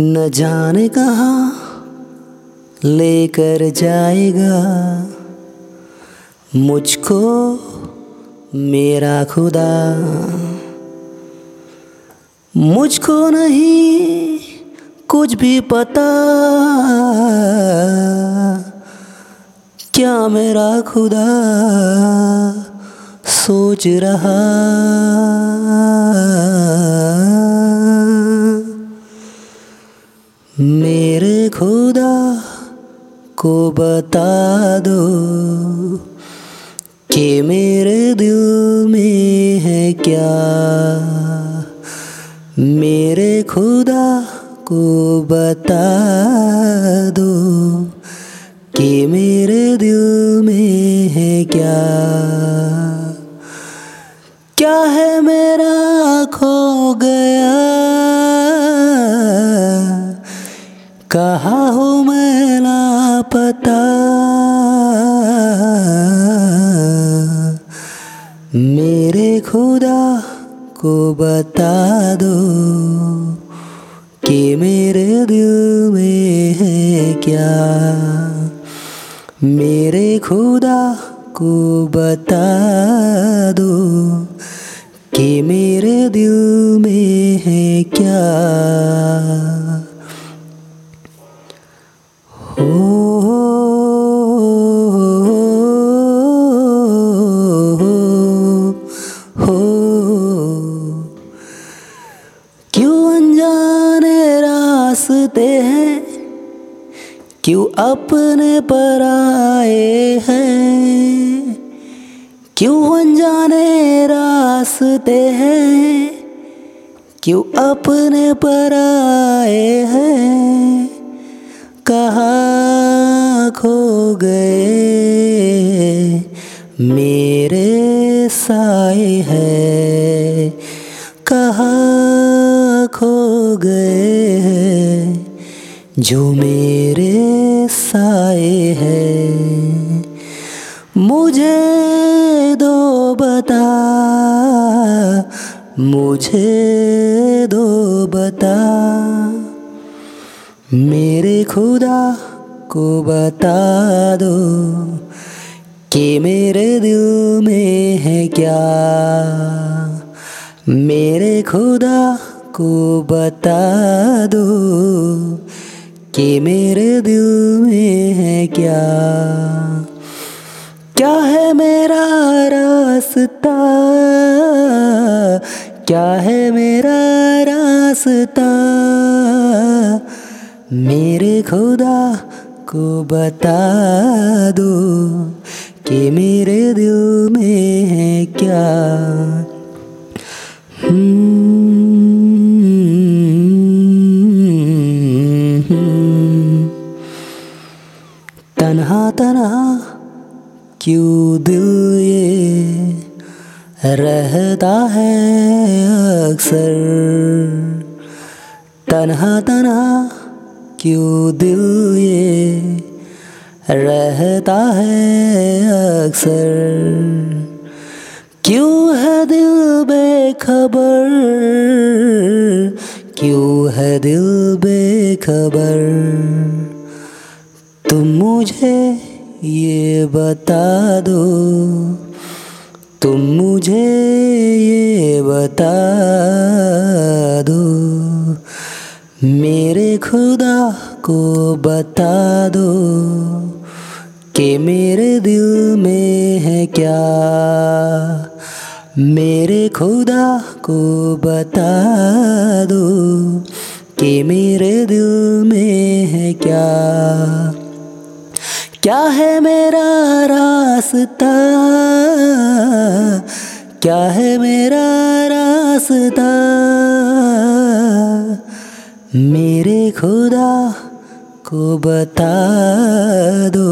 न जाने कहा लेकर जाएगा। मुझको मेरा खुदा, मुझको नहीं कुछ भी पता। क्या मेरा खुदा सोच रहा? बता दो कि मेरे दिल में है क्या? मेरे खुदा को बता दो कि मेरे दिल में है क्या? क्या है मेरा खो गया? कहा हो मैं लापता मेरे खुदा को बता दो कि मेरे दिल में है क्या? मेरे खुदा को बता दो कि मेरे दिल में है क्यों? रास्ते हैं, क्यों अपने पर आए हैं? क्यों अनजाने रास्ते हैं? क्यों अपने पर आए हैं? कहाँ खो गए? मेरे साए हैं, कहाँ खो गए? जो मेरे साए हैं। मुझे दो बता, मुझे दो बता। मेरे खुदा को बता दो कि मेरे दिल में है क्या। मेरे खुदा को बता दो कि मेरे दिल में है क्या? क्या है मेरा रास्ता? क्या है मेरा रास्ता? मेरे खुदा को बता दो कि मेरे दिल में है क्या? रहता है अक्सर। तन्हा तनहा क्यों दिल ये रहता है अक्सर? क्यों है दिल बेखबर? क्यों है दिल बेखबर? तुम मुझे ये बता दो। तुम मुझे ये बता दो। मेरे खुदा को बता दो कि मेरे दिल में है क्या। मेरे खुदा को बता दो कि मेरे दिल में है क्या। क्या है मेरा रास्ता? क्या है मेरा रास्ता? मेरे खुदा को बता दो।